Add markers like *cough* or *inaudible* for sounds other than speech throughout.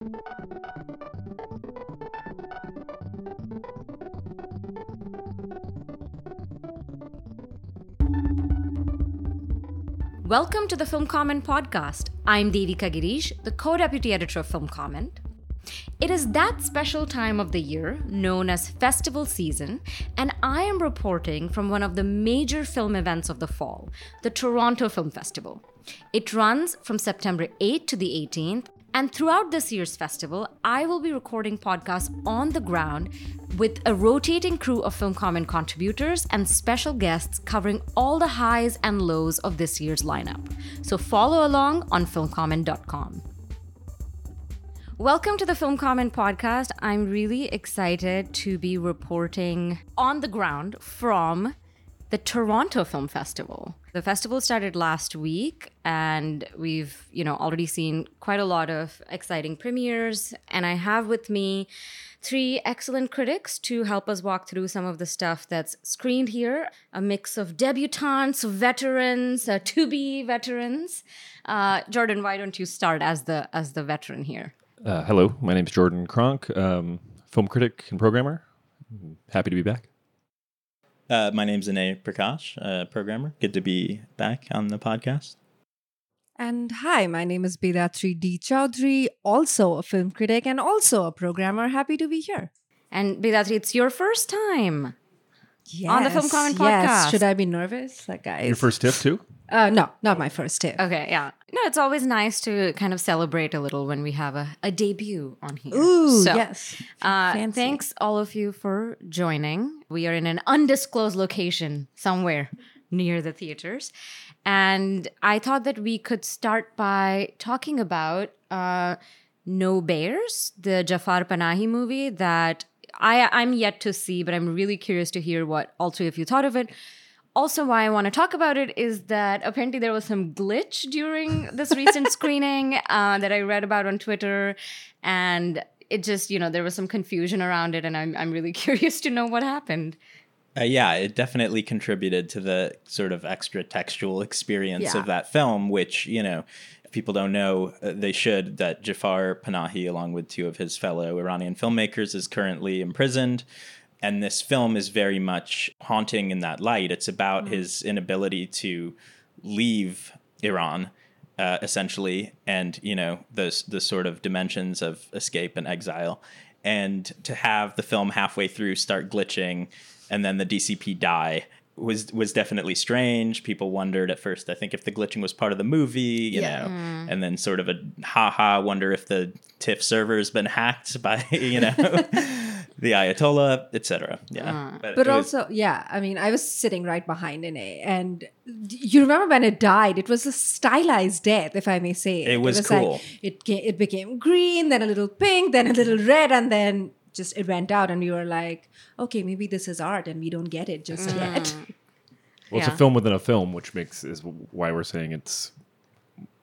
Welcome to the Film Comment podcast. I'm Devika Girish, the co deputy editor of Film Comment. It is that special time of the year known as festival season, and I am reporting from one of the major film events of the fall, the Toronto Film Festival. It runs from September 8th to the 18th, and throughout this year's festival, I will be recording podcasts on the ground with a rotating crew of Film Comment contributors and special guests covering all the highs and lows of this year's lineup. So follow along on filmcomment.com. Welcome to the Film Comment podcast. I'm really excited to be reporting on the ground from the Toronto Film Festival. The festival started last week and we've, you know, already seen quite a lot of exciting premieres and I have with me three excellent critics to help us walk through some of the stuff that's screened here, a mix of debutantes, veterans, uh, to be veterans. Uh, Jordan, why don't you start as the as the veteran here? Uh, hello, my name is Jordan Cronk, um, film critic and programmer. Happy to be back. Uh, my name's Inney Prakash, uh, programmer. Good to be back on the podcast. And hi, my name is Bedatri D. Choudhury, also a film critic and also a programmer. Happy to be here. And Bedatri, it's your first time Yes, on the Film Comment yes. podcast. Should I be nervous? Like, guys. Your first tip too? Uh, no, not my first tip. Okay, yeah. No, it's always nice to kind of celebrate a little when we have a, a debut on here. Ooh, So, yes. Uh, thanks all of you for joining. We are in an undisclosed location somewhere near the theaters. And I thought that we could start by talking about uh, No Bears, the Jafar Panahi movie that I, I'm yet to see, but I'm really curious to hear what all three of you thought of it. Also, why I want to talk about it is that apparently there was some glitch during this recent *laughs* screening uh, that I read about on Twitter. And it just, you know, there was some confusion around it. And I'm, I'm really *laughs* curious to know what happened. Uh, yeah, it definitely contributed to the sort of extra textual experience Yeah. of that film, which, you know, if people don't know, uh, they should, that Jafar Panahi, along with two of his fellow Iranian filmmakers, is currently imprisoned. And this film is very much haunting in that light. It's about his inability to leave Iran, uh, essentially, and you know the the sort of dimensions of escape and exile, and to have the film halfway through start glitching, and then the DCP die was was definitely strange. People wondered at first, I think, if the glitching was part of the movie, you Yeah. know, and then sort of a ha ha wonder if the TIFF server's been hacked by *laughs* you know *laughs* the Ayatollah, etc. Yeah, uh, But it was- also, yeah, I mean, I was sitting right behind Inney, and you remember when it died? It was a stylized death, if I may say. It was like cool. it it became green, then a little pink, then a little red, and then just it went out, and we were like, okay, maybe this is art, and we don't get it just mm. yet. *laughs* Well, it's Yeah. a film within a film, which makes is why we're saying it's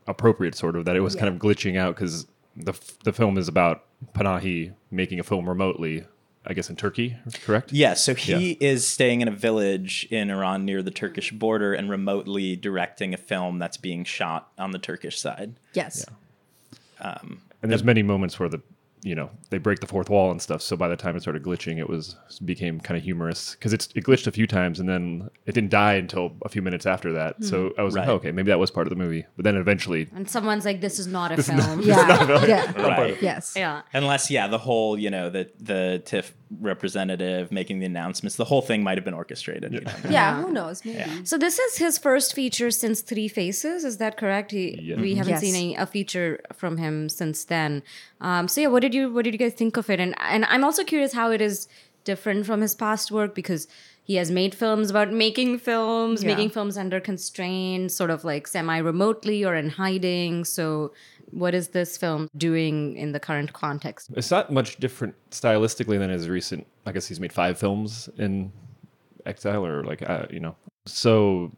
appropriate, sort of that it was kind of glitching out because the f- the film is about Panahi making a film remotely, I guess in Turkey, correct? Yeah, so he is staying in a village in Iran near the Turkish border and remotely directing a film that's being shot on the Turkish side. Yes. Um, and there's many moments where the you know they break the fourth wall and stuff. So by the time it started glitching, it was became kind of humorous because it's it glitched a few times and then it didn't die until a few minutes after that. So I was like, oh, okay, maybe that was part of the movie. But then eventually, And someone's like, this is not a *laughs* film. Yeah. *laughs* yeah. Right. Yes. yeah. Unless, yeah, the whole, you know, the the TIFF representative making the announcements, the whole thing might have been orchestrated. you know. Yeah, who knows? Maybe. So this is his first feature since Three Faces. Is that correct? He, Yeah. We haven't Yes. seen any, a feature from him since then. Um, so yeah, what did you what did you guys think of it? And and I'm also curious how it is different from his past work because he has made films about making films, Yeah. making films under constraint, sort of like semi remotely or in hiding. So what is this film doing in the current context? It's not much different stylistically than his recent. I guess he's made five films in exile, or like uh, you know. So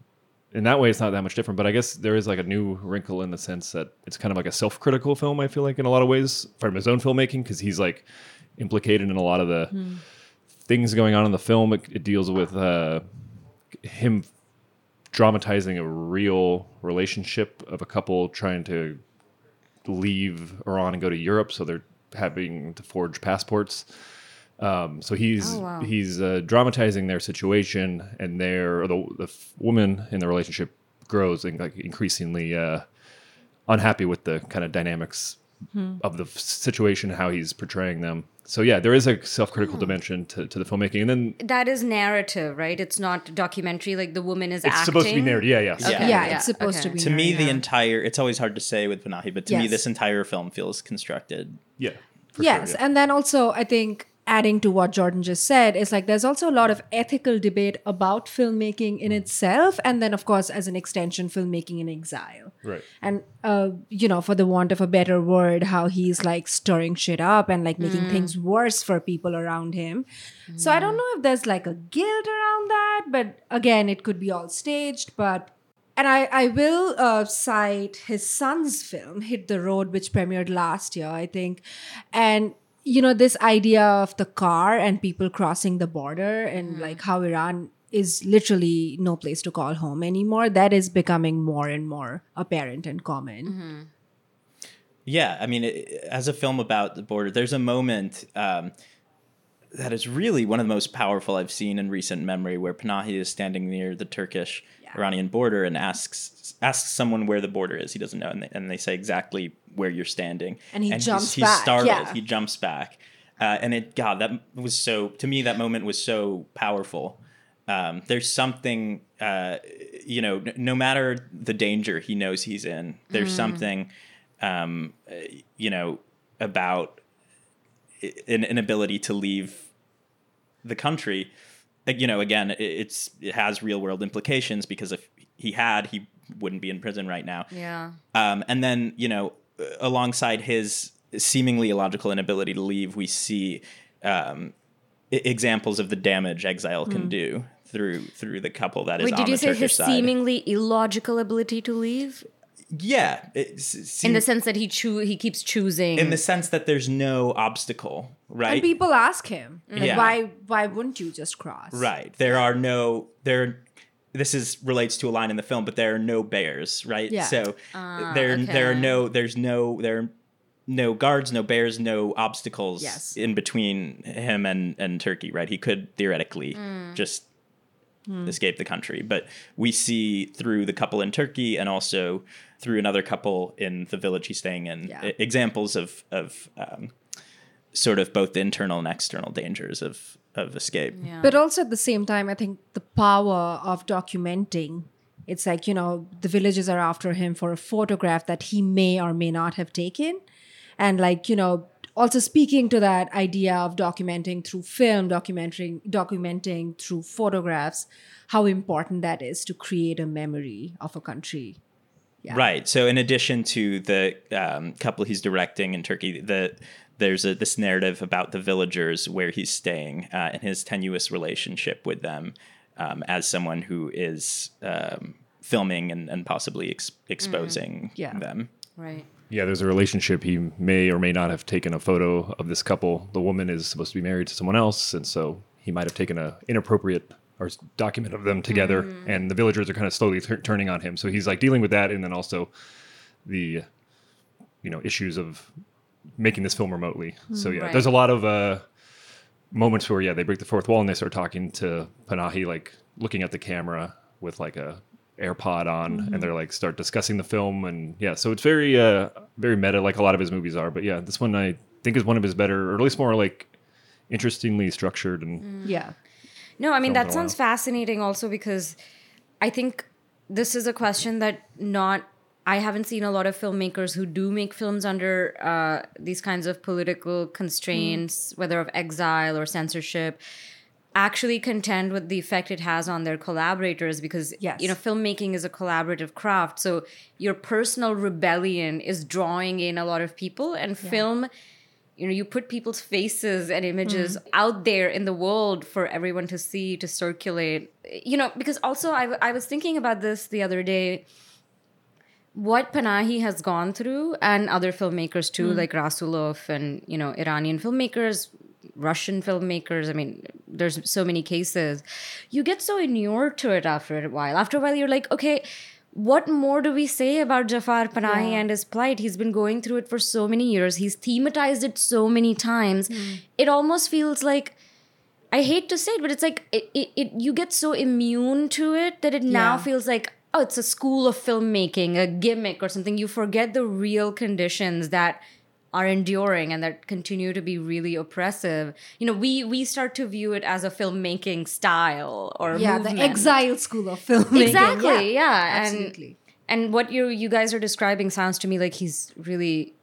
in that way, it's not that much different. But I guess there is like a new wrinkle in the sense that it's kind of like a self-critical film. I feel like in a lot of ways from his own filmmaking because he's like implicated in a lot of the things going on in the film. It, it deals with uh, him dramatizing a real relationship of a couple trying to leave Iran and go to Europe, so they're having to forge passports. Um, so he's Oh, wow. he's uh, dramatizing their situation, and their the the f- woman in the relationship grows and like increasingly uh, unhappy with the kind of dynamics of the f- situation, how he's portraying them. So yeah, there is a self-critical dimension to, to the filmmaking, and then That is narrative, right? It's not documentary. Like the woman is it's acting. supposed to be narrative. Yeah, yes. Okay. yeah, yeah, it's supposed okay. to be. to me, the entire it's always hard to say with Panahi, but to me, this entire film feels constructed. Yeah. yes, sure, yeah. and then also I think adding to what Jordan just said is like there's also a lot of ethical debate about filmmaking in itself, and then of course as an extension, filmmaking in exile. Right. And uh, you know, for the want of a better word, how he's like stirring shit up and like making things worse for people around him. So I don't know if there's like a guilt around that, but again, it could be all staged, but and I, I will uh, cite his son's film, Hit the Road, which premiered last year, I think. And, you know, this idea of the car and people crossing the border and like how Iran is literally no place to call home anymore, that is becoming more and more apparent and common. Yeah, I mean, it, as a film about the border, there's a moment um, that is really one of the most powerful I've seen in recent memory, where Panahi is standing near the Turkish Iranian border and asks asks someone where the border is. He doesn't know, and they, and they say exactly where you're standing, And he he's- jumps he's, back, startled. yeah. He jumps back, uh, and it God that was so to me that moment was so powerful. Um, there's something, uh, you know, n- no matter the danger he knows he's in, there's something, um, uh, you know, about i- an inability to leave the country. You know, again, it's it has real world implications because if he had, he wouldn't be in prison right now. Yeah. Um, and then, you know, alongside his seemingly illogical inability to leave, we see um, I- examples of the damage exile can do through through the couple that is Wait, did you say his side. seemingly illogical ability to leave? Yeah, it's, In the sense that he choo- he keeps choosing. in the sense that there's no obstacle, right? And people ask him, like, Yeah. why why wouldn't you just cross? Right. There are no there. This is relates to a line in the film, but there are no bears, right? Yeah. So ah, there there are no there's no there are no guards, no bears, no obstacles Yes. in between him and and Turkey, right? He could theoretically hmm. just escape the country, but we see through the couple in Turkey and also through another couple in the village he's staying in Yeah. examples of of um, sort of both the internal and external dangers of of escape. yeah. But also at the same time, I think the power of documenting. It's like, you know, the villagers are after him for a photograph that he may or may not have taken. And like, you know, also speaking to that idea of documenting through film, documenting documenting through photographs, how important that is to create a memory of a country. Yeah. Right. So in addition to the um, couple he's directing in Turkey, the there's a, this narrative about the villagers where he's staying uh, and his tenuous relationship with them um, as someone who is um, filming and, and possibly ex- exposing Yeah. them. right. Yeah, there's a relationship. He may or may not have taken a photo of this couple. The woman is supposed to be married to someone else, and so he might have taken a inappropriate or document of them together. And the villagers are kind of slowly tur- turning on him. So he's like dealing with that, and then also the you know issues of making this film remotely. So yeah, Right. there's a lot of uh, moments where yeah they break the fourth wall and they start talking to Panahi, like looking at the camera with like a AirPod on, and they're like start discussing the film, and yeah, so it's very uh very meta, like a lot of his movies are. But yeah, this one I think is one of his better, or at least more like interestingly structured and Yeah. No, I mean that a sounds fascinating also because I think this is a question that not I haven't seen a lot of filmmakers who do make films under uh, these kinds of political constraints, whether of exile or censorship, actually contend with the effect it has on their collaborators because Yes. you know filmmaking is a collaborative craft. So your personal rebellion is drawing in a lot of people and film you know you put people's faces and images mm-hmm. out there in the world for everyone to see to circulate. You know because also I, w- I was thinking about this the other day what Panahi has gone through and other filmmakers too mm. like Rasoulof and you know Iranian filmmakers Russian filmmakers I mean there's so many cases you get so inured to it after a while after a while you're like okay what more do we say about Jafar Panahi Yeah. and his plight? He's been going through it for so many years. He's thematized it so many times. Hmm. It almost feels like I hate to say it, but it's like it, it, it you get so immune to it that it now Yeah. feels like oh, it's a school of filmmaking, a gimmick or something. You forget the real conditions that are enduring and that continue to be really oppressive. You know, we we start to view it as a filmmaking style or yeah, movement. the exile school of filmmaking. Exactly, yeah, and- absolutely. And what you you guys are describing sounds to me like he's really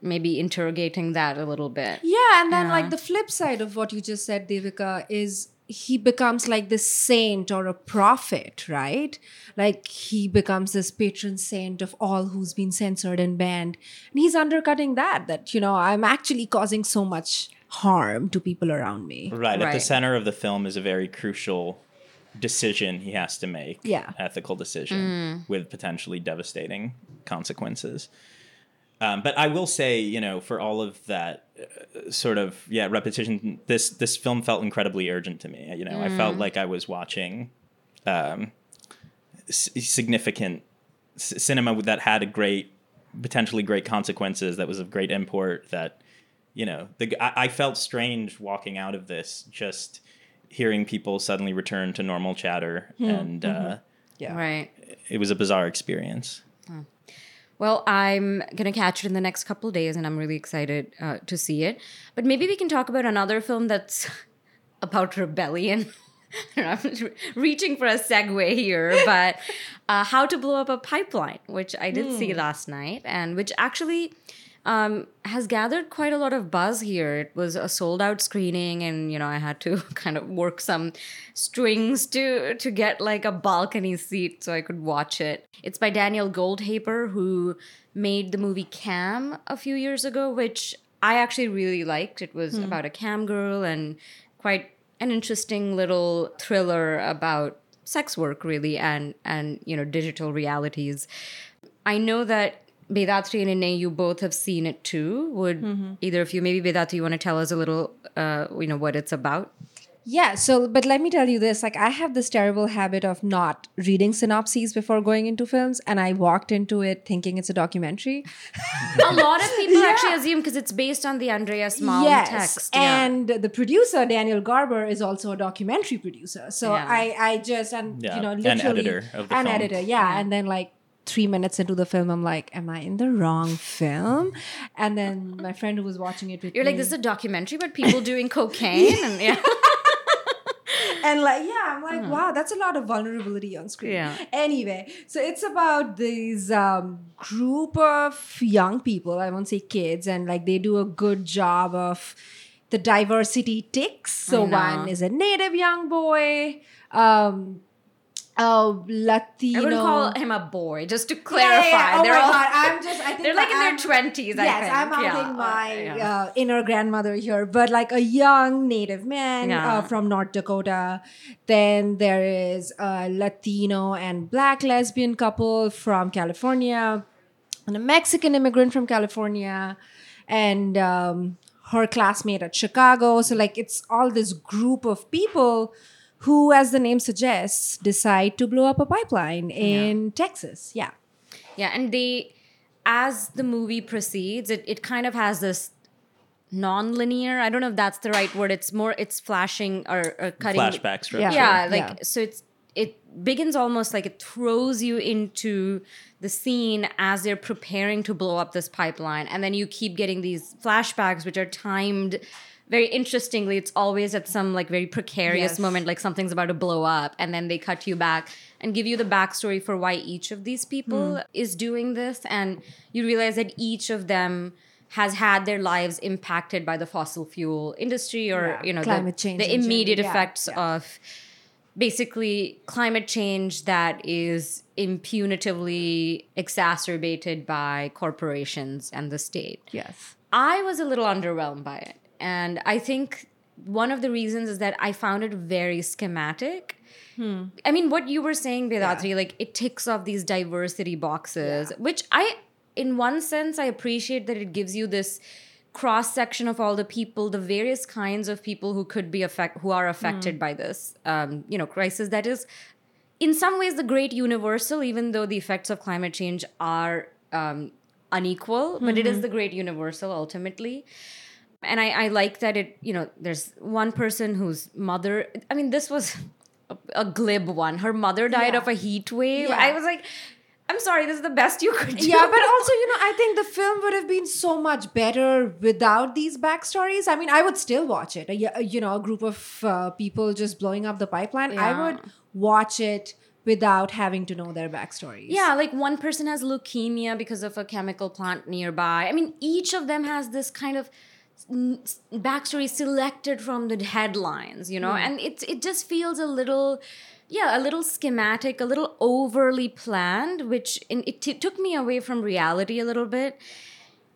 maybe interrogating that a little bit. Yeah, and then Yeah. like the flip side of what you just said, Devika, is he becomes like this saint or a prophet, right? Like he becomes this patron saint of all who's been censored and banned. And he's undercutting that, that, you know, I'm actually causing so much harm to people around me. Right, at the center of the film is a very crucial decision he has to make. Yeah. Ethical decision mm. with potentially devastating consequences. Um, but I will say, you know, for all of that uh, sort of yeah repetition, this this film felt incredibly urgent to me. You know, I felt like I was watching um, s- significant c- cinema that had a great, potentially great consequences. That was of great import. That you know, the I, I felt strange walking out of this, just hearing people suddenly return to normal chatter, and uh, Yeah. Right. it was a bizarre experience. Well, I'm gonna catch it in the next couple of days, and I'm really excited uh, to see it. But maybe we can talk about another film that's *laughs* about rebellion. *laughs* I'm *laughs* reaching for a segue here, but uh, How to Blow Up a Pipeline, which I did see last night, and which actually um, has gathered quite a lot of buzz here. It was a sold out screening, and you know I had to *laughs* kind of work some strings to to get like a balcony seat so I could watch it. It's by Daniel Goldhaber, who made the movie Cam a few years ago, which I actually really liked. It was about a cam girl and quite an interesting little thriller about sex work, really, and and you know digital realities. I know that Bedatri and Ine, you both have seen it too. Would either of you, maybe Bedatri, you want to tell us a little, uh, you know, what it's about? Yeah, so but let me tell you this, like I have this terrible habit of not reading synopses before going into films and I walked into it thinking it's a documentary. *laughs* a lot of people actually assume because it's based on the Andreas Malm yes, text. yeah. and the producer Daniel Garber is also a documentary producer. So Yeah. I I just and Yeah, you know and literally editor of the an film. editor, yeah. And then like three minutes into the film, I'm like, am I in the wrong film? And then my friend who was watching it with You're me, like, this is a documentary about people doing cocaine, and yeah, *laughs* and like yeah i'm like wow that's a lot of vulnerability on screen. Yeah. anyway so it's about these um, group of young people i won't say kids and like they do a good job of the diversity ticks. So one is a native young boy um uh latino I would call him a boy just to clarify. yeah, yeah. Oh they're my all, God, I'm just. I think they're like in I'm- their twenties. I yes, think. I'm outing Yeah. my Yeah. uh, inner grandmother here, but like a young Native man Yeah. uh, from North Dakota. Then there is a Latino and Black lesbian couple from California, and a Mexican immigrant from California, and um, her classmate at Chicago. So like it's all this group of people. Who, as the name suggests, decide to blow up a pipeline in Texas? Yeah. Yeah, and they, as the movie proceeds, it, it kind of has this non-linear. I don't know if that's the right word. It's more. It's flashing or, or cutting. flashbacks structure. Yeah. Yeah, like Yeah. so. It's it begins almost like it throws you into the scene as they're preparing to blow up this pipeline, and then you keep getting these flashbacks, which are timed. Very interestingly, it's always at some like very precarious Yes. moment, like something's about to blow up, and then they cut you back and give you the backstory for why each of these people Hmm. is doing this, and you realize that each of them has had their lives impacted by the fossil fuel industry or Yeah, you know climate the, change the immediate. Yeah, effects yeah. of basically climate change that is impunitively exacerbated by corporations and the state. Yes. I was a little underwhelmed by it. And I think one of the reasons is that I found it very schematic. I mean, what you were saying, Bedatri, like it ticks off these diversity boxes, which I, in one sense, I appreciate that it gives you this cross section of all the people, the various kinds of people who could be affect, who are affected by this, um, you know, crisis that is in some ways the great universal, even though the effects of climate change are um, unequal, but it is the great universal ultimately. And I, I like that it, you know, there's one person whose mother, I mean, this was a, a glib one. Her mother died Yeah. of a heat wave. Yeah. I was like, I'm sorry, this is the best you could do. yeah, but *laughs* also, you know, I think the film would have been so much better without these backstories. I mean, I would still watch it. A, you know, a group of uh, people just blowing up the pipeline. I would watch it without having to know their backstories. Yeah, like one person has leukemia because of a chemical plant nearby. I mean, each of them has this kind of backstory selected from the headlines, you know, hmm. and it it just feels a little, yeah, a little schematic, a little overly planned, which in, it t- took me away from reality a little bit.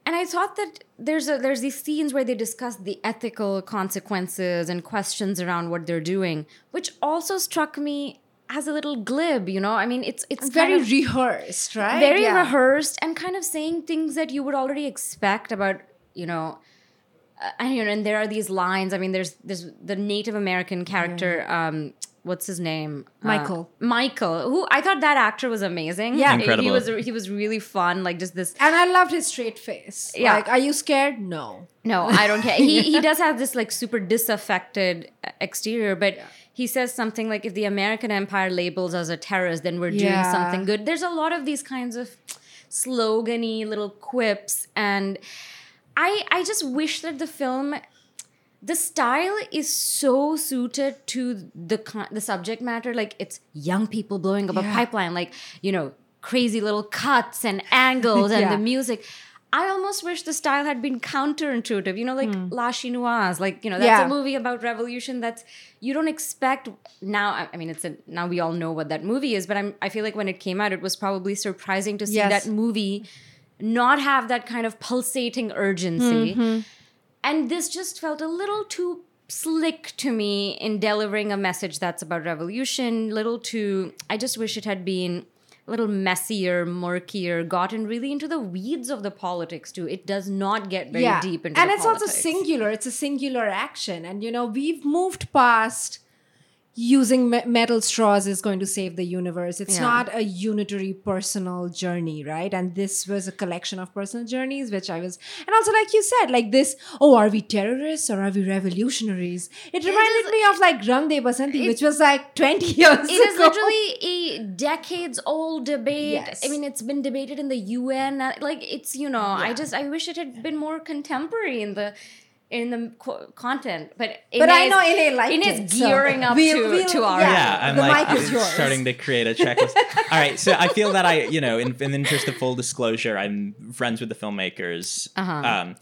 And I thought that there's a, there's these scenes where they discuss the ethical consequences and questions around what they're doing, which also struck me as a little glib. You know, I mean, it's it's kind very of- rehearsed, right? very Yeah. rehearsed and kind of saying things that you would already expect about you know and you know and there are these lines i mean there's there's the native american character um what's his name Uh, Michael. michael who i thought that actor was amazing Yeah. Incredible. he was he was really fun like just this And I loved his straight face. Yeah. Like, are you scared? No. no, *laughs* I don't care. He he does have this like super disaffected uh, exterior, but he says something like, "If the American Empire labels us a terrorist, then we're doing Yeah. something good." There's a lot of these kinds of slogany little quips, and I I just wish that the film. The style is so suited to the the subject matter. Like it's young people blowing up a pipeline, like you know, crazy little cuts and *laughs* angles and Yeah. the music. I almost wish the style had been counterintuitive, you know, like hmm. La Chinoise, like you know, that's. Yeah. a movie about revolution. That's you don't expect now. I- I mean, it's a now we all know what that movie is, but I'm I feel like when it came out, it was probably surprising to see Yes. that movie not have that kind of pulsating urgency. Mm-hmm. And this just felt a little too slick to me in delivering a message that's about revolution. Little too. I just wish it had been a little messier, murkier, gotten really into the weeds of the politics too. It does not get very deep into the politics. and it's also singular it's a singular action and you know we've moved past using me- metal straws is going to save the universe it's Yeah. not a unitary personal journey right and this was a collection of personal journeys which i was and also like you said like this oh are we terrorists or are we revolutionaries it reminded me of like rang de basanti which was like 20 years It is ago. literally a decades old debate. Yes. I mean, it's been debated in the UN. uh, Like, it's you know, I just I wish it had been more contemporary in the in the co- content. But But I know is- Inney liked Inney is it, so gearing up we'll- to we'll- to our yeah. yeah, I'm the like mic is yours. starting to create a checklist. All right, so I feel that I, you know, in, in the interest of full disclosure, I'm friends with the filmmakers. Uh-huh. Um,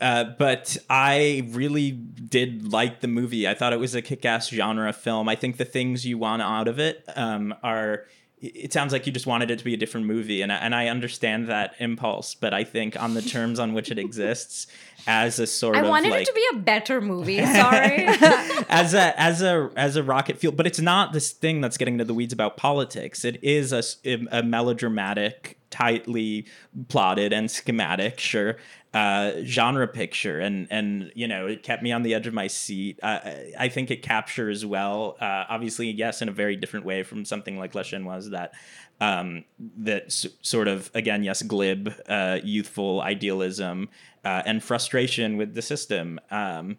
uh, but I really did like the movie. I thought it was a kick-ass genre film. I think the things you want out of it um, are. It sounds like you just wanted it to be a different movie, and I, and I understand that impulse. But I think on the terms on which it exists, as a sort I of i wanted like it to be a better movie. *laughs* Sorry. *laughs* as a as a as a rocket fuel but it's not this thing that's getting into the weeds about politics It is a melodramatic tightly plotted and schematic sure uh genre picture and and you know it kept me on the edge of my seat i think it captures well uh obviously yes in a very different way from something like La Chinoise that um that s- sort of again yes glib uh youthful idealism uh, and frustration with the system um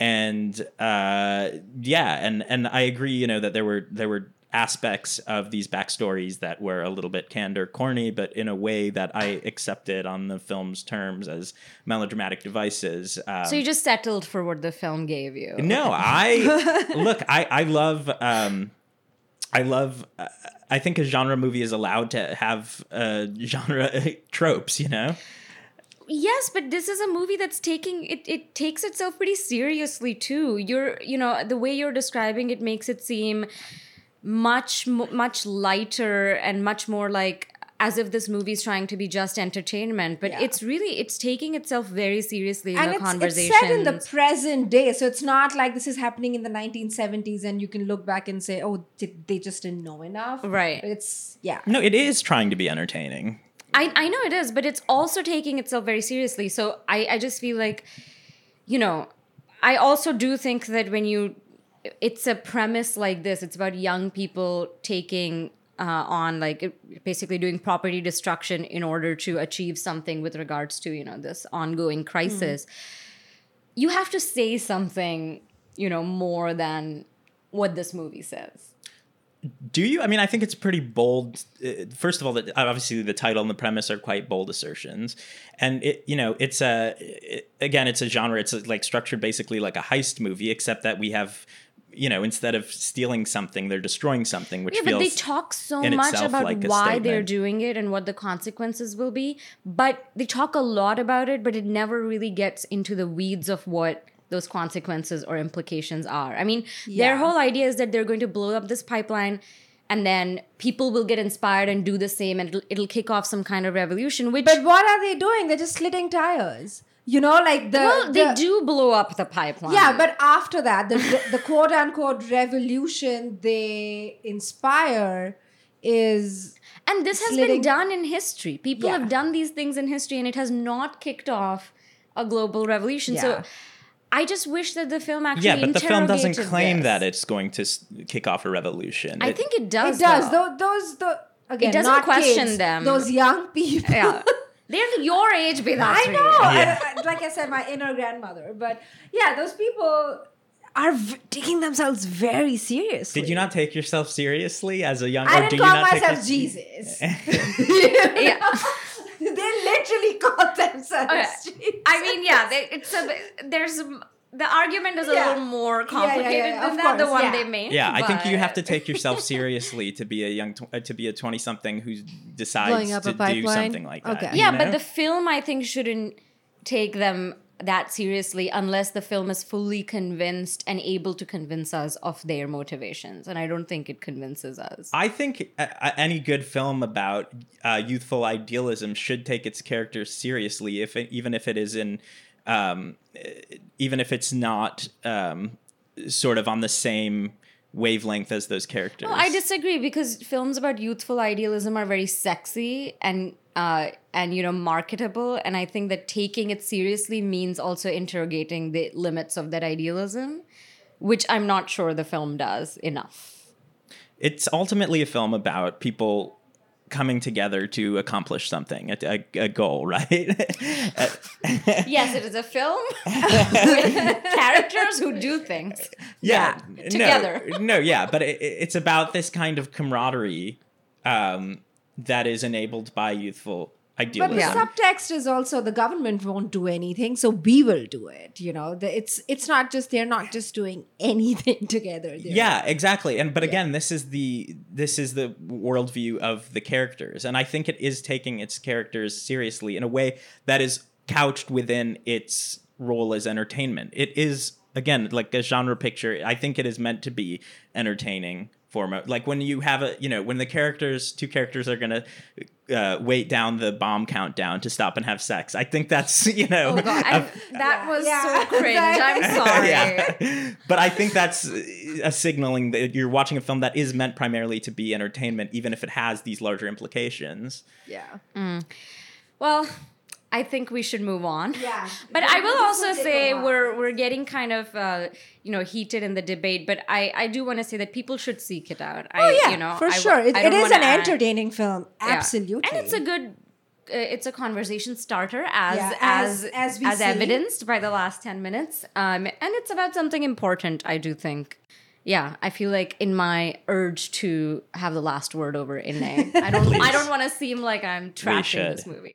and uh, yeah, and and I agree. You know that there were there were aspects of these backstories that were a little bit canned or corny, but in a way that I accepted on the film's terms as melodramatic devices. Um, so you just settled for what the film gave you. no, I *laughs* look. I I love. Um, I love. Uh, I think a genre movie is allowed to have uh, genre *laughs* tropes. You know. Yes, but this is a movie that's taking it. It takes itself pretty seriously too. You're, you know, the way you're describing it makes it seem much, much lighter and much more like as if this movie is trying to be just entertainment. But Yeah. it's really it's taking itself very seriously in and the it's, it's set in the present day so it's not like this is happening in the 1970s and you can look back and say oh did, they just didn't know enough Right. it's yeah No, it is trying to be entertaining. I, I know it is, but it's also taking itself very seriously. So I, I just feel like, you know, I also do think that when you it's a premise like this. It's about young people taking uh, on like basically doing property destruction in order to achieve something with regards to you know this ongoing crisis. You have to say something you know more than what this movie says. Do you? I mean, I think it's pretty bold. Uh, First of all, that obviously the title and the premise are quite bold assertions, and it, you know, it's a it- again, it's a genre. It's like structured basically like a heist movie, except that we have, you know, instead of stealing something, they're destroying something, which Yeah, feels but they talk so much about like why they're doing it and what the consequences will be. But they talk a lot about it, but it never really gets into the weeds of what those consequences or implications are. I mean, their whole idea is that they're going to blow up this pipeline and then people will get inspired and do the same and it'll, it'll kick off some kind of revolution, which. But what are they doing? They're just slitting tires. You know, like the well, they the- do blow up the pipeline. Yeah, but after that, the the quote unquote revolution they inspire is And this has slitting- been done in history. People Yeah. have done these things in history, and it has not kicked off a global revolution. Yeah. So I just wish that the film actually yeah, but the film doesn't claim this. that it's going to kick off a revolution. I It- think it does. it does. though. Those those the again doesn't not question kids, them. Those young *laughs* people. yeah, they're your age, be I know. Yeah. I- I- like I said, my inner grandmother. But yeah, those people are v- taking themselves very seriously. Did you not take yourself seriously as a young? I didn't do you call not myself your- Jesus. *laughs* *laughs* Yeah. they literally call themselves Okay. Jesus. I mean, yeah, they, it's a there's the argument is a Yeah. little more Yeah, yeah, complicated yeah, than of that. The one yeah. they made. Yeah, I think you have to take yourself *laughs* seriously to be a young, tw- to be a twenty-something who decides Blowing up to a do pipeline? something like that. Okay. you Yeah, know? but the film I think shouldn't take them that seriously unless the film is fully convinced and able to convince us of their motivations. And I don't think it convinces us. I think uh, uh, any good film about uh, youthful idealism should take its characters seriously, if it, even if it is in, um, even if it's not um, sort of on the same wavelength as those characters. No, I disagree because films about youthful idealism are very sexy and uh, and you know marketable, and I think that taking it seriously means also interrogating the limits of that idealism, which I'm not sure the film does enough. It's ultimately a film about people coming together to accomplish something, a, a, a goal, *laughs* right? Yes, it is a film *laughs* with characters who do things. yeah, Yeah, no, together. no, yeah, but it, it's about this kind of camaraderie um, that is enabled by youthful But the idealism. subtext is also the government won't do anything, so we will do it. You know, The- it's it's not just they're not just doing *laughs* anything together. They're- yeah exactly and but again this is the this is the worldview of the characters and i think it is taking its characters seriously in a way that is couched within its role as entertainment it is again like a genre picture i think it is meant to be entertaining form like when you have a you know when the characters two characters are gonna uh, wait down the bomb countdown to stop and have sex i think that's *laughs* you know Oh God, I, a- that was Yeah. so *laughs* cringe. I'm *laughs* sorry. yeah. But I think that's a signaling that you're watching a film that is meant primarily to be entertainment, even if it has these larger implications. yeah, Well, I think we should move on. Yeah. *laughs* But I will also will take a say we're we're getting kind of uh, you know heated in the debate, but I I do want to say that people should seek it out. I, oh yeah, you know, for I w- sure. It, I it don't is wanna an add- entertaining film, Yeah. absolutely, and it's a good. Uh, it's a conversation starter, as Yeah, as as- as as evidenced by the last ten minutes, um, and it's about something important. I do think. Yeah, I feel like in my urge to have the last word over Inney, I don't. I don't *laughs* want to seem like I'm trashing should. this movie.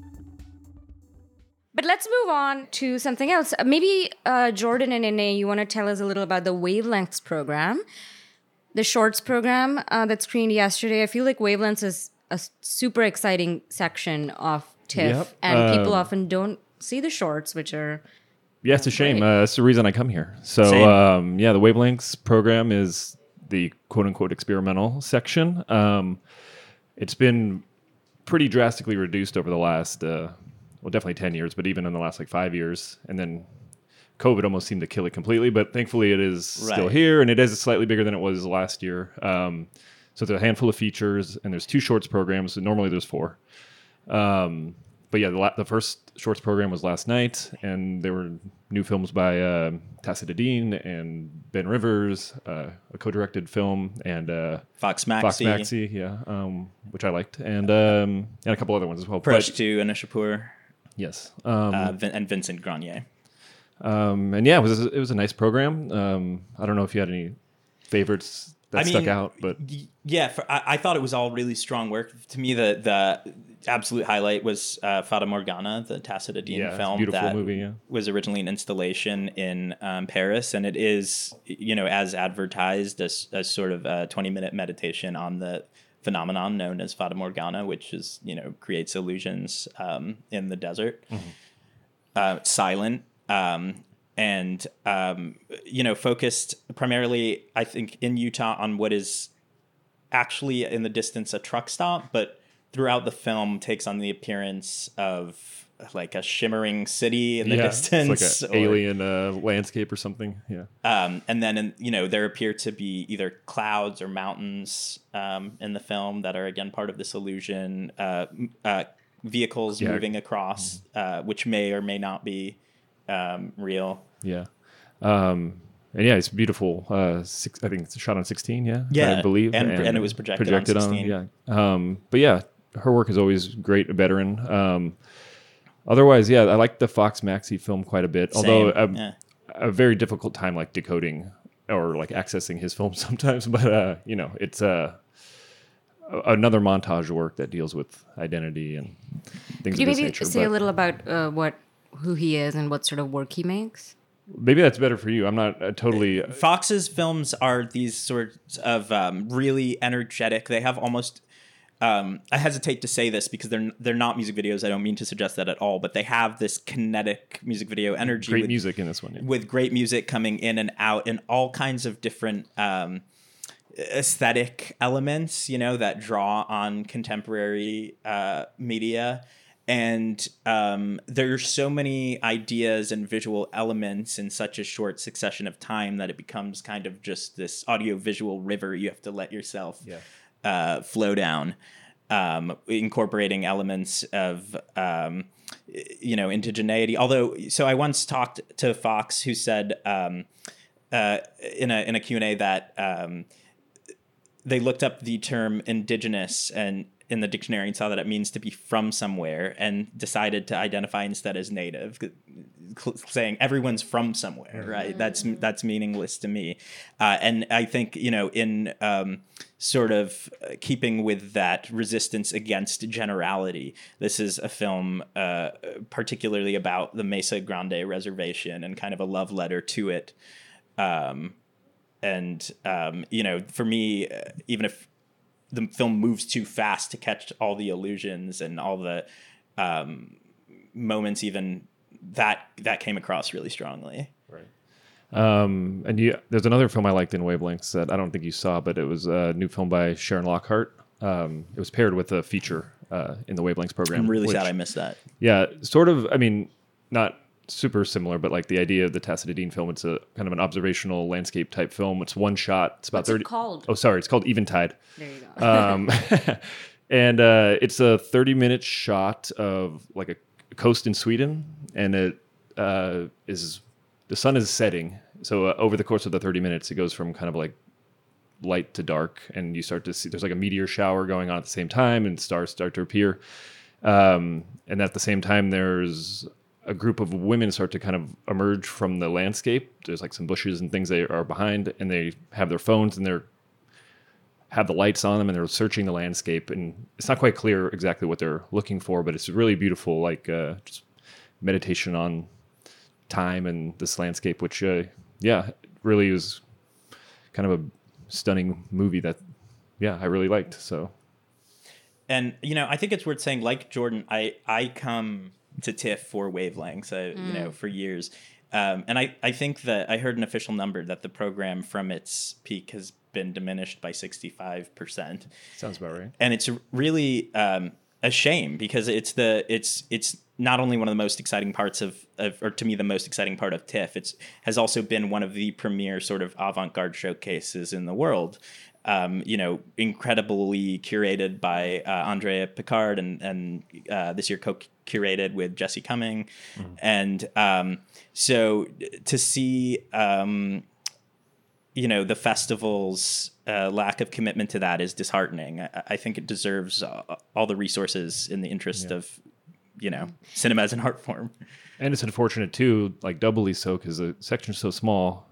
But let's move on to something else. Uh, Maybe uh, Jordan and Inney, you want to tell us a little about the Wavelengths program, the shorts program uh, that screened yesterday. I feel like Wavelengths is a super exciting section of TIFF, Yep. and people Um, often don't see the shorts, which are Yeah, it's a shame. Uh, that's the reason I come here. So, um, yeah, the Wavelengths program is the quote unquote experimental section. Um, it's been pretty drastically reduced over the last, uh, well, definitely 10 years, but even in the last like five years. And then COVID almost seemed to kill it completely, but thankfully it is still here and it is slightly bigger than it was last year. Um, so there's a handful of features and there's two shorts programs. Normally there's four. Um, but yeah, the, la- the first shorts program was last night, and there were new films by uh, Tacita Dean and Ben Rivers, uh, a co-directed film, and uh, Fox Maxy, Fox Maxy, yeah, um, which I liked, and um, and a couple other ones as well. Presh to Anishapur, yes, um, uh, Vin- and Vincent Grenier. um, and yeah, it was it was a nice program. Um, I don't know if you had any favorites that I stuck mean, out, but Y- Yeah, for, I, I thought it was all really strong work. To me, the the absolute highlight was uh, Fata Morgana, the Tacita Dean yeah, film. beautiful that movie. Yeah, was originally an installation in um, Paris, and it is, you know, as advertised as, as sort of a 20 minute meditation on the phenomenon known as Fata Morgana, which is, you know, creates illusions um, in the desert, uh, silent. Um, and um, you know, focused primarily, I think, in Utah on what is actually in the distance a truck stop, but throughout the film takes on the appearance of like a shimmering city in the yeah, distance. like or- alien uh, landscape or something. Yeah, um, and then, in, you know, there appear to be either clouds or mountains um, in the film that are again part of this illusion. Uh, uh, vehicles Yeah. moving across, uh, which may or may not be um, real. Yeah. Um, and yeah, it's beautiful. Uh, six, I think it's shot on 16, yeah? Yeah, I believe. and- and it was projected on 16. yeah. Um, but yeah, her work is always great, a veteran. Um, otherwise, yeah, I like the Fox Maxy film quite a bit. Although Same, um, yeah. a very difficult time like decoding or like accessing his film *laughs* sometimes. But, uh, you know, it's uh, another montage work that deals with identity and things Could you of this maybe nature. say a little about uh, what who he is and what sort of work he makes? Maybe that's better for you. I'm not uh, totally. Fox's films are these sorts of um, really energetic. They have almost. Um, I hesitate to say this because they're they're not music videos. I don't mean to suggest that at all, but they have this kinetic music video energy. Great with, music in this one. yeah. with great music coming in and out and all kinds of different um, aesthetic elements, you know, that draw on contemporary uh, media. And um, are so many ideas and visual elements in such a short succession of time that it becomes kind of just this audiovisual river you have to let yourself Yeah. Uh, flow down, um, incorporating elements of um, you know indigeneity. Although, so I once talked to Fox, who said um, uh, in a in a Q and A that um, they looked up the term indigenous and in the dictionary and saw that it means to be from somewhere and decided to identify instead as native saying everyone's from somewhere right? That's that's meaningless to me. Uh, and i think you know in um, sort of uh, keeping with that resistance against generality this is a film uh, particularly about the mesa grande reservation and kind of a love letter to it. Um, and um, you know for me uh, even if the film moves too fast to catch all the illusions and all the um, moments even that that came across really strongly right Um, and you, there's another film I liked in Wavelengths that I don't think you saw, but it was a new film by Sharon Lockhart. Um, it was paired with a feature uh, in the Wavelengths program. i'm really which- sad i missed that Yeah, sort of. I mean, not super similar, but like the idea of the Tacita Dean film. It's a kind of an observational landscape type film. It's one shot. It's about What's it thirty. called? Oh, sorry. It's called Eventide. There you go. Um, *laughs* and uh, it's a 30 minute shot of like a coast in Sweden, and it uh, is the sun is setting. So uh, over the course of the 30 minutes, it goes from kind of like light to dark, and you start to see there's like a meteor shower going on at the same time, and stars start to appear. Um, and at the same time, there's a group of women start to kind of emerge from the landscape. There's like some bushes and things they are behind, and they have their phones and they're have the lights on them and they're searching the landscape and it's not quite clear exactly what they're looking for but it's really beautiful like uh, just meditation on time and this landscape which uh, yeah really was kind of a stunning movie that yeah i really liked so and you know i think it's worth saying like jordan i i come to TIFF for wavelengths, uh, you know, for years. Um, and I, I think that I heard an official number that the program from its peak has been diminished by 65%. Sounds about right. And it's really um, a shame because it's the it's it's not only one of the most exciting parts of, of or to me the most exciting part of TIFF. It's has also been one of the premier sort of avant-garde showcases in the world. Um, you know, incredibly curated by uh, Andrea Picard and and uh, this year co-curated with Jesse Cumming, and um, so to see um, you know the festival's uh, lack of commitment to that is disheartening. I, I think it deserves uh, all the resources in the interest of you know cinema as an art form. And it's unfortunate too, like doubly so, because the section's so small.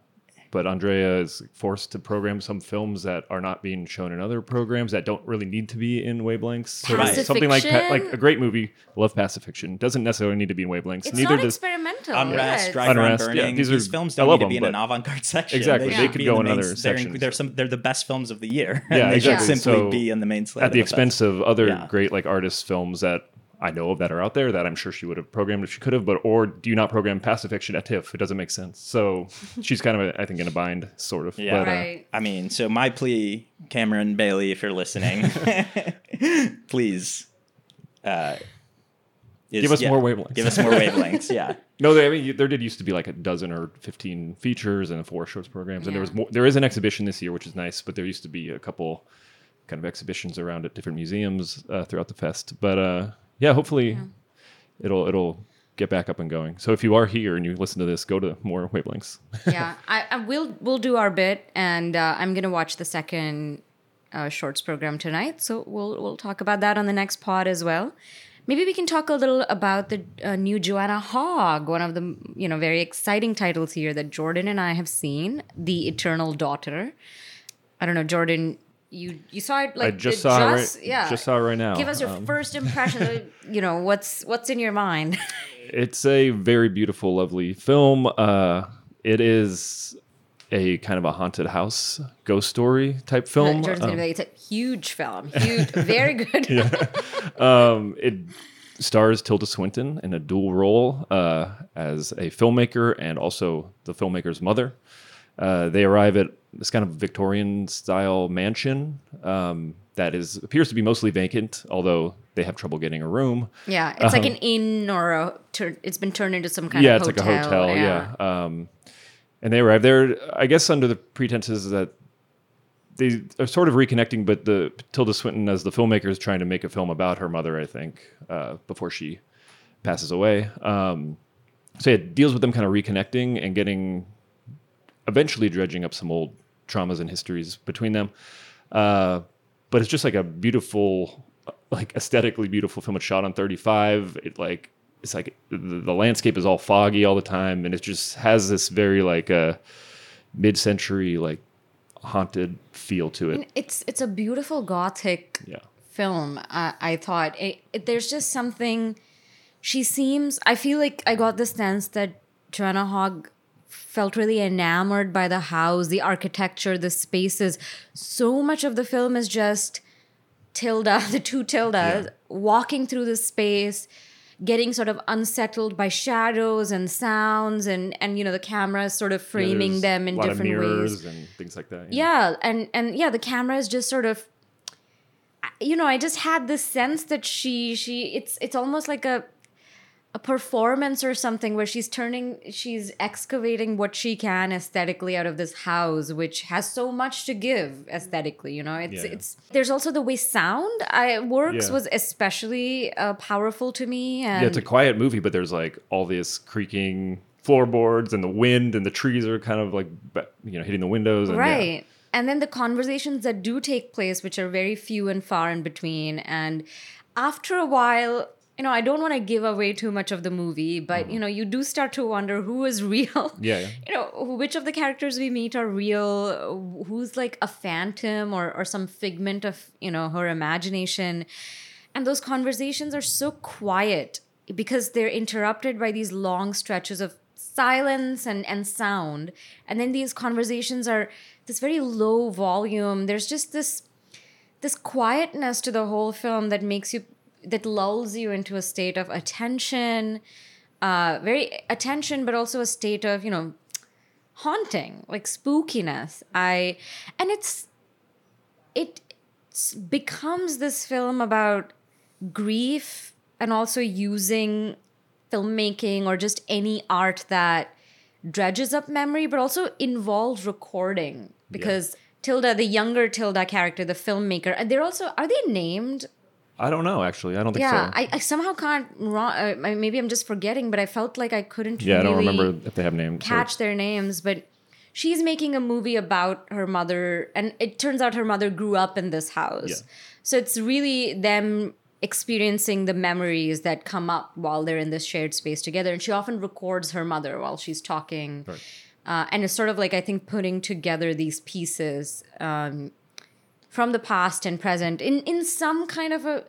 But Andrea is forced to program some films that are not being shown in other programs that don't really need to be in wavelengths. So something like pa- like a great movie, love Pacifiction, doesn't necessarily need to be in wavelengths. It's Neither not does experimental. Unrest, yeah, Drive Unrest, Around yeah, Burning. these these, are- films I don't need to be them, in an avant-garde section. Exactly, They, they could go in in the other they're, sections. They're some. They're the best films of the year. Yeah, and *laughs* they exactly. should simply So, be in the main slate at the of fest. expense of other Yeah. great like artists' films that I know of that are out there that I'm sure she would have programmed if she could have, but or do you not program Pacifiction at TIFF? It doesn't make sense. So *laughs* she's kind of, I think, in a bind, sort of. Yeah. But, uh, Right. I mean, so my plea, Cameron Bailey, if you're listening, *laughs* please. Uh, is- Give us more wavelengths. Give us more wavelengths. Yeah. *laughs* No, they, I mean, there did used to be like a dozen or fifteen features and four shorts programs, and there was more. There is an exhibition this year, which is nice, but there used to be a couple kind of exhibitions around at different museums uh, throughout the fest. But uh, yeah, hopefully it'll it'll get back up and going. So if you are here and you listen to this, go to more wavelengths. *laughs* yeah, I, I will. We'll do our bit, and uh, I'm gonna watch the second uh, shorts program tonight. So we'll we'll talk about that on the next pod as well. Maybe we can talk a little about the uh, new Joanna Hogg, one of the you know very exciting titles here that Jordan and I have seen, The Eternal Daughter. I don't know, Jordan. You you saw it like I just saw just- it right. yeah. Just saw it right now. Give us your Um, first impression. of, *laughs* you know what's what's in your mind. *laughs* It's a very beautiful, lovely film. Uh, it is a kind of a haunted house ghost story type film. Um, it's a huge film, *laughs* huge, very good. um, it stars Tilda Swinton in a dual role uh, as a filmmaker and also the filmmaker's mother. Uh, they arrive at this kind of Victorian style mansion um, that is appears to be mostly vacant, although they have trouble getting a room. Yeah, it's like an inn or a. Tur- it's been turned into some kind yeah, of it's hotel. like a hotel. Yeah. Um, and they arrive there, I guess, under the pretenses that they are sort of reconnecting, but the Tilda Swinton as the filmmaker is trying to make a film about her mother, I think, uh, before she passes away. Um, so it deals with them kind of reconnecting and getting eventually dredging up some old traumas and histories between them. Uh, but it's just like a beautiful, like aesthetically beautiful film. It's shot on 35. It like it's like the, the landscape is all foggy all the time, and it just has this very like uh, mid-century like haunted feel to it. It's it's a beautiful gothic Yeah. film. I, I thought it, it- there's just something. She seems. I feel like I got the sense that Joanna Hogg felt really enamored by the house, the architecture, the spaces. So much of the film is just Tilda, *laughs* the two Tildas, walking through the space, getting sort of unsettled by shadows and sounds, and and you know the camera is sort of framing There's them in different ways and things like that. yeah and and yeah the camera is just sort of you know i just had this sense that she she it's it's almost like a a performance or something where she's turning she's excavating what she can aesthetically out of this house which has so much to give aesthetically you know it's Yeah. it's there's also the way sound I, works Yeah. was especially uh, powerful to me and Yeah, it's a quiet movie, but there's like all this creaking floorboards and the wind and the trees are kind of like you know hitting the windows. And yeah. right and then the conversations that do take place which are very few and far in between and after a while you know i don't want to give away too much of the movie but mm-hmm. you know you do start to wonder who is *laughs* real. Yeah, yeah. you know which of the characters we meet are real who's like a phantom or, or some figment of you know her imagination. And those conversations are so quiet because they're interrupted by these long stretches of silence and, and sound. And then these conversations are this very low volume. There's just this this quietness to the whole film that makes you that lulls you into a state of attention, uh, very attention, but also a state of you know haunting, like spookiness. I and it's it becomes this film about grief and also using filmmaking or just any art that dredges up memory, but also involves recording because Tilda, the younger Tilda character, the filmmaker, and they're also are they named? I don't know actually. I don't think Yeah, so. I, I somehow can't. Uh, maybe I'm just forgetting, but I felt like I couldn't. yeah, I don't remember if they have names. or- catch their names, but she's making a movie about her mother, and it turns out her mother grew up in this house. Yeah. So it's really them experiencing the memories that come up while they're in this shared space together. And she often records her mother while she's talking. Right. Uh, and it's sort of like, I think, putting together these pieces um, from the past and present in, in some kind of a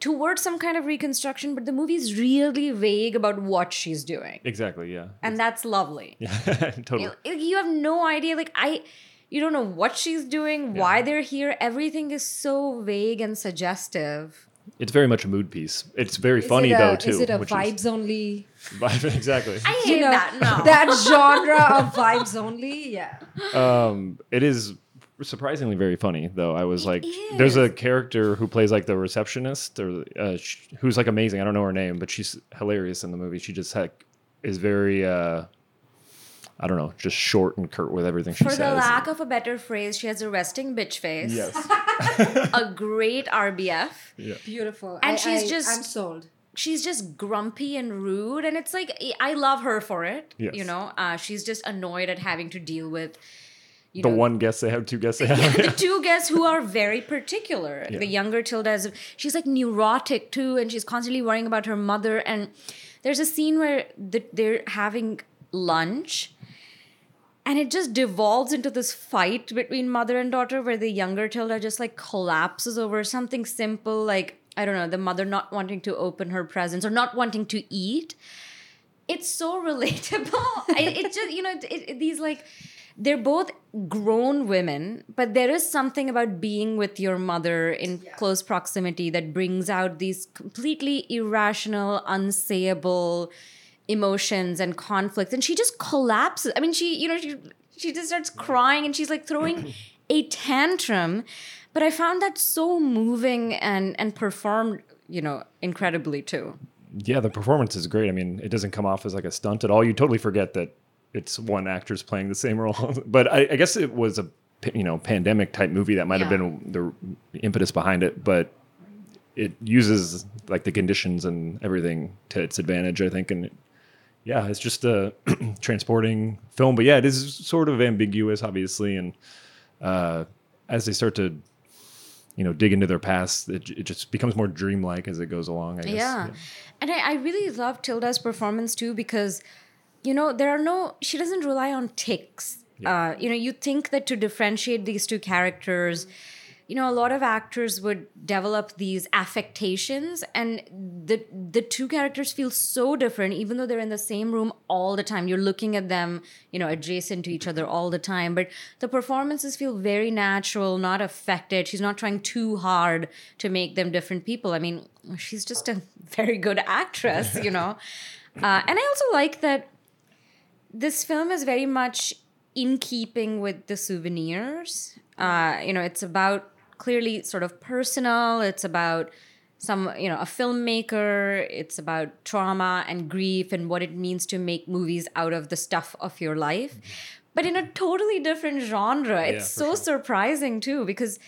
towards some kind of reconstruction, but the movie's really vague about what she's doing. Exactly. Yeah. And that's lovely *laughs* Yeah. totally. you, you have no idea like i you don't know what she's doing why they're here everything is so vague and suggestive It's very much a mood piece. It's very Is funny it a- though too. Is it a which vibes only? Vibe *laughs* exactly. i You hate know, that no that genre of vibes only. Yeah. um, it is surprisingly very funny though. I was like, is. there's a character who plays like the receptionist or uh, sh- who's like amazing. I don't know her name, but she's hilarious in the movie. She just like is very. uh I don't know, just short and curt with everything she for says. the lack of a better phrase she has a resting bitch face yes. *laughs* a great rbf Beautiful. And I- she's I- just- I'm sold. she's just grumpy and rude and it's like i love her for it Yes. you know uh, she's just annoyed at having to deal with you the know, one guest they have, two guests they have. the two *laughs* guests who are very particular. Yeah. The younger Tilda is she's like neurotic too, and she's constantly worrying about her mother. And there's a scene where the, they're having lunch, and it just devolves into this fight between mother and daughter, where the younger Tilda just like collapses over something simple, like I don't know, the mother not wanting to open her presents or not wanting to eat. It's so *laughs* relatable. I, it just you know it, it, these like they're both grown women, but there is something about being with your mother in close proximity that brings out these completely irrational, unsayable emotions and conflicts. And she just collapses. I mean, she, you know, she she just starts crying and she's like throwing a tantrum. But I found that so moving and and performed, you know, incredibly too. yeah, the performance is great. I mean, it doesn't come off as like a stunt at all. You totally forget that it's one actor's playing the same *laughs* role. but I, I guess it was a you know pandemic type movie that might have been the impetus behind it, but it uses like the conditions and everything to its advantage. I think, and yeah, it's just a *clears throat* transporting film. But yeah, it is sort of ambiguous, obviously, and uh, as they start to you know dig into their past, it, it just becomes more dreamlike as it goes along. I guess. Yeah. And I, I really love Tilda's performance too because, you know, there are no, she doesn't rely on ticks. Uh, you know, you think that to differentiate these two characters, you know, a lot of actors would develop these affectations, and the the two characters feel so different, even though they're in the same room all the time. You're looking at them, you know, adjacent to each other all the time. But the performances feel very natural, not affected. She's not trying too hard to make them different people. I mean, she's just a *laughs* very good actress, you know. *laughs* Uh, and I also like that this film is very much in keeping with the souvenirs. Uh, you know, it's about clearly sort of personal. It's about some, you know, a filmmaker. It's about trauma and grief and what it means to make movies out of the stuff of your life, but in a totally different genre. It's for so sure. surprising too because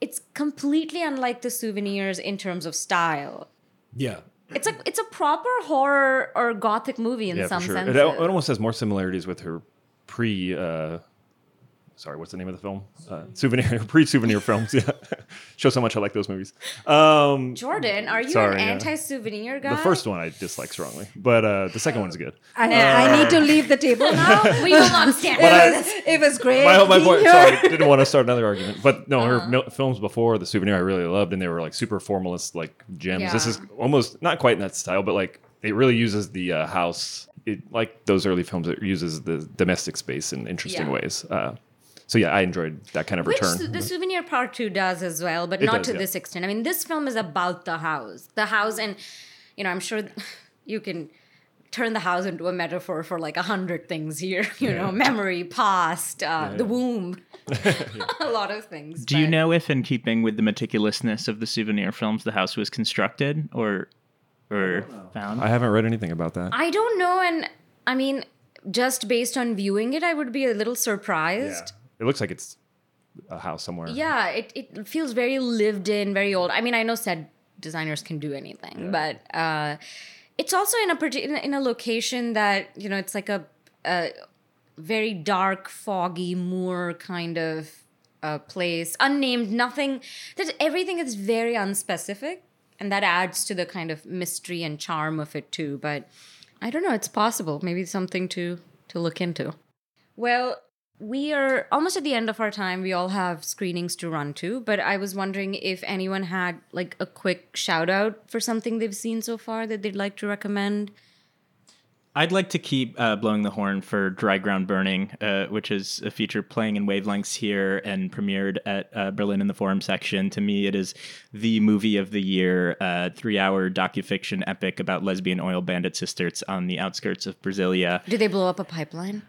it's completely unlike the souvenirs in terms of style. Yeah. It's a it's a proper horror or gothic movie in yeah, some sure. sense. It, it almost has more similarities with her pre. Uh, sorry, what's the name of the film? Uh, souvenir *laughs* pre souvenir films. Yeah, *laughs* shows how much I like those movies. Um, Jordan, are you Sorry, an yeah. anti-souvenir guy? the first one I dislike strongly, but uh, the second one's good. I, I need to leave the table now. *laughs* we will not stand it, for was, it was great. My, my being point. Sorry, didn't want to start another argument, but no, Uh-huh. her mil- films before the souvenir I really loved, and they were like super formalist, like gems. This is almost not quite in that style, but like it really uses the uh, house. It like those early films. It uses the domestic space in interesting Yeah. ways. Uh, so yeah, I enjoyed that kind of Which return. the souvenir part two does as well, but It not does, to yeah. this extent. I mean, this film is about the house, the house, and you know, I'm sure *laughs* you can turn the house into a metaphor for like a hundred things here. *laughs* You know, memory, past, uh, the womb, *laughs* a lot of things. Do you know if, in keeping with the meticulousness of the souvenir films, the house was constructed or or found? I haven't read anything about that. I don't know, and I mean, just based on viewing it, I would be a little surprised. It looks like it's a house somewhere. Yeah, it, it feels very lived in, very old. I mean, I know said designers can do anything, but uh, it's also in a parti- in a, in a location that you know it's like a, a very dark, foggy moor kind of uh, place, unnamed, nothing. That everything is very unspecific, and that adds to the kind of mystery and charm of it too. But I don't know. It's possible. Maybe something to to look into. Well, we are almost at the end of our time. We all have screenings to run to, but I was wondering if anyone had like a quick shout out for something they've seen so far that they'd like to recommend. I'd like to keep uh, blowing the horn for Dry Ground Burning, uh, which is a feature playing in wavelengths here and premiered at uh, Berlin in the Forum section. To me, it is the movie of the year, uh, three-hour docufiction epic about lesbian oil bandit sisters on the outskirts of Brasilia. Do they blow up a pipeline?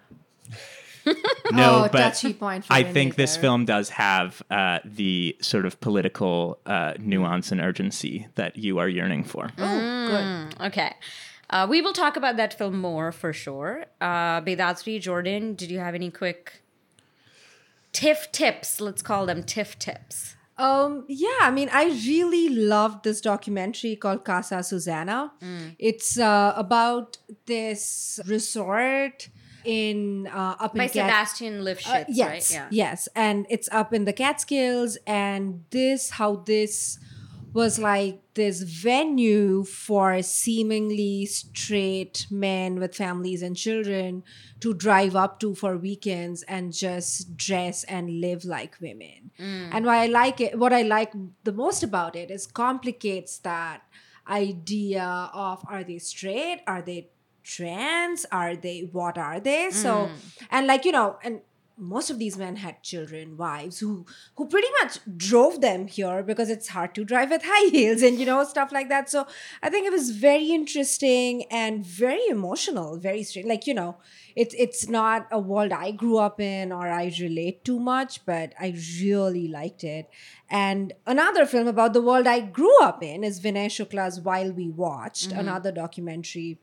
*laughs* No, Oh, but touchy point I me think this there. film does have uh, the sort of political uh, nuance and urgency that you are yearning for. Oh, good. Okay. Uh, we will talk about that film more for sure. Uh, Bedatri, Jordan, did you have any quick TIFF tips? Let's call them TIFF tips. Um, yeah, I mean, I really loved this documentary called Casa Susana. It's uh, about this resort in uh, up in By Cat- Sébastien Uh, Lifshitz, yes, right? Yeah. yes, and it's up in the Catskills, and this how this was like this venue for seemingly straight men with families and children to drive up to for weekends and just dress and live like women. And why I like it, what I like the most about it is complicates that idea of are they straight, are they trans, are they what are they? So mm. and like you know and most of these men had children wives who who pretty much drove them here because it's hard to drive with high *laughs* heels and you know stuff like that. So i think it was very interesting and very emotional very straight like you know it's it's not a world i grew up in or i relate too much but i really liked it. And another film about the world i grew up in is vinay shukla's while we watched mm-hmm. another documentary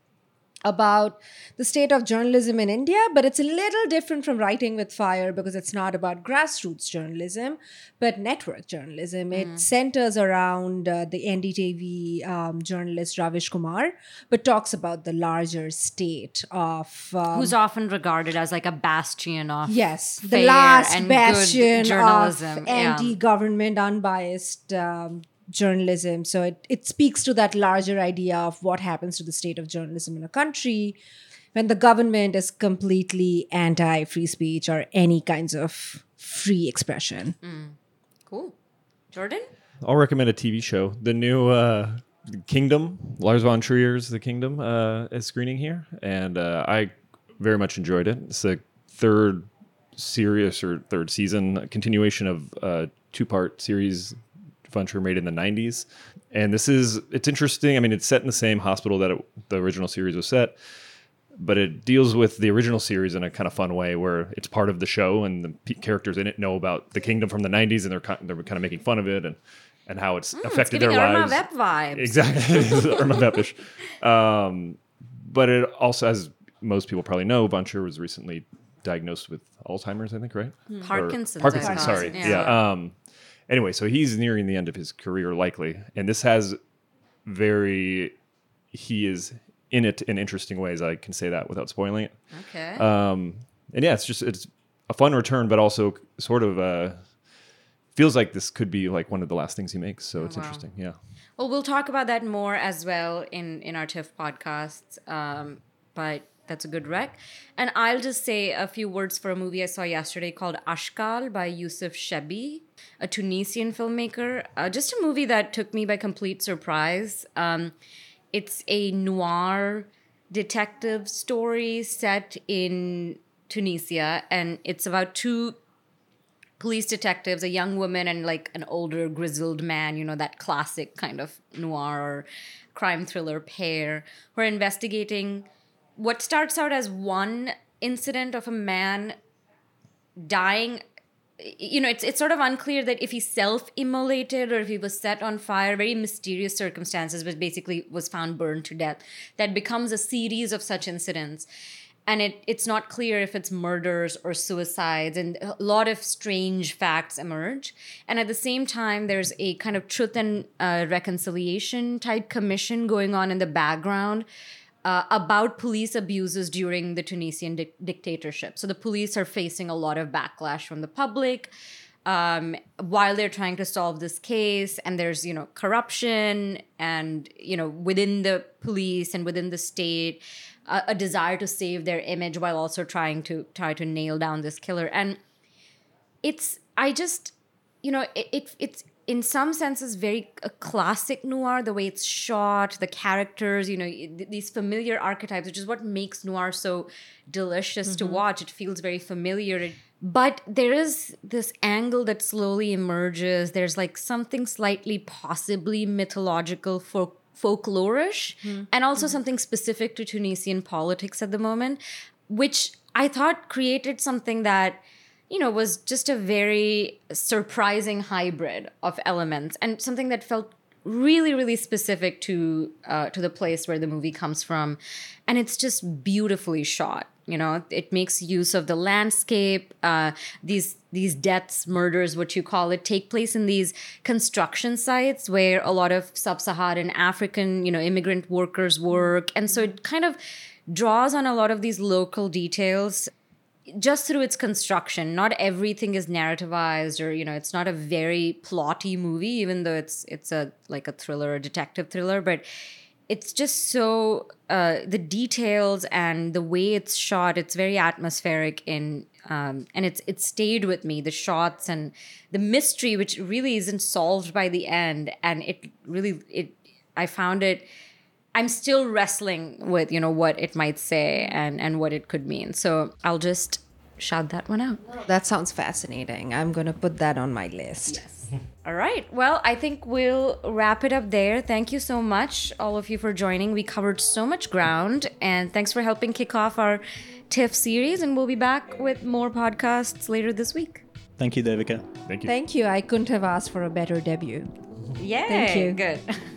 about the state of journalism in India, but it's a little different from Writing with Fire because it's not about grassroots journalism, but network journalism. It centers around uh, the NDTV um, journalist Ravish Kumar, but talks about the larger state of. Um, Who's often regarded as like a bastion of Yes, the last bastion journalism, of anti-government, unbiased um, journalism. So it, it speaks to that larger idea of what happens to the state of journalism in a country when the government is completely anti-free speech or any kinds of free expression. Cool. Jordan? I'll recommend a TV show. The new uh, Kingdom, Lars von Trier's The Kingdom, uh, is screening here, and uh, I very much enjoyed it. It's the third serious or third season, continuation of a two-part series von Trier made in the '90s, and this is it's interesting. I mean, it's set in the same hospital that it, the original series was set. But it deals with the original series in a kind of fun way, where it's part of the show, and the p- characters in it know about the kingdom from the '90s, and they're kind, they're kind of making fun of it, and and how it's affected Giving their Irma lives. Vep vibes. Exactly, *laughs* *laughs* Irma Vepish. Um, but it also, as most people probably know, von Trier was recently diagnosed with Alzheimer's. I think, right? Or- Parkinson's, Parkinson's. Sorry. Yeah. Yeah. Um, anyway, so he's nearing the end of his career, likely, and this has very. He is in it in interesting ways. I can say that without spoiling it. Okay. Um, and yeah, it's just it's a fun return, but also sort of uh, feels like this could be like one of the last things he makes. So it's wow. interesting. Yeah. Well, we'll talk about that more as well in in our TIFF podcasts. Um, but that's a good rec. And I'll just say a few words for a movie I saw yesterday called Ashkal by Youssef Chebbi, a Tunisian filmmaker. Uh, just a movie that took me by complete surprise. Um, it's a noir detective story set in Tunisia, and it's about two police detectives, a young woman and like an older grizzled man, you know, that classic kind of noir crime thriller pair who are investigating what starts out as one incident of a man dying you know it's it's sort of unclear that if he self-immolated or if he was set on fire very mysterious circumstances but basically was found burned to death that becomes a series of such incidents. And it it's not clear if it's murders or suicides and a lot of strange facts emerge. And at the same time there's a kind of truth and uh, reconciliation type commission going on in the background uh, about police abuses during the Tunisian di- dictatorship. So the police are facing a lot of backlash from the public um, while they're trying to solve this case. And there's, you know, corruption and, you know, within the police and within the state, a, a desire to save their image while also trying to try to nail down this killer. And it's, I just, you know, it, it it's in some senses very a classic noir the way it's shot the characters you know th- these familiar archetypes which is what makes noir so delicious to mm-hmm. watch. It feels very familiar. But there is this angle that slowly emerges. There's like something slightly possibly mythological for folklorish mm-hmm. and also mm-hmm. something specific to tunisian politics at the moment which i thought created something that you know, was just a very surprising hybrid of elements and something that felt really, really specific to uh, to the place where the movie comes from, and it's just beautifully shot. You know, it makes use of the landscape. Uh, these these deaths, murders, what you call it, take place in these construction sites where a lot of sub-Saharan African, you know, immigrant workers work, and so it kind of draws on a lot of these local details just through its construction not everything is narrativized or you know it's not a very plotty movie even though it's it's a like a thriller a detective thriller but it's just so uh, the details and the way it's shot it's very atmospheric in um, and it's it stayed with me the shots and the mystery which really isn't solved by the end and it really it i found it I'm still wrestling with you know what it might say and and what it could mean. So I'll just shout that one out. That sounds fascinating. I'm going to put that on my list. Yes. All right. Well, I think we'll wrap it up there. Thank you so much, all of you, for joining. We covered so much ground, and thanks for helping kick off our TIFF series. And we'll be back with more podcasts later this week. Thank you, Devika. Thank you. Thank you. I couldn't have asked for a better debut. Yeah. Thank you. Good. *laughs*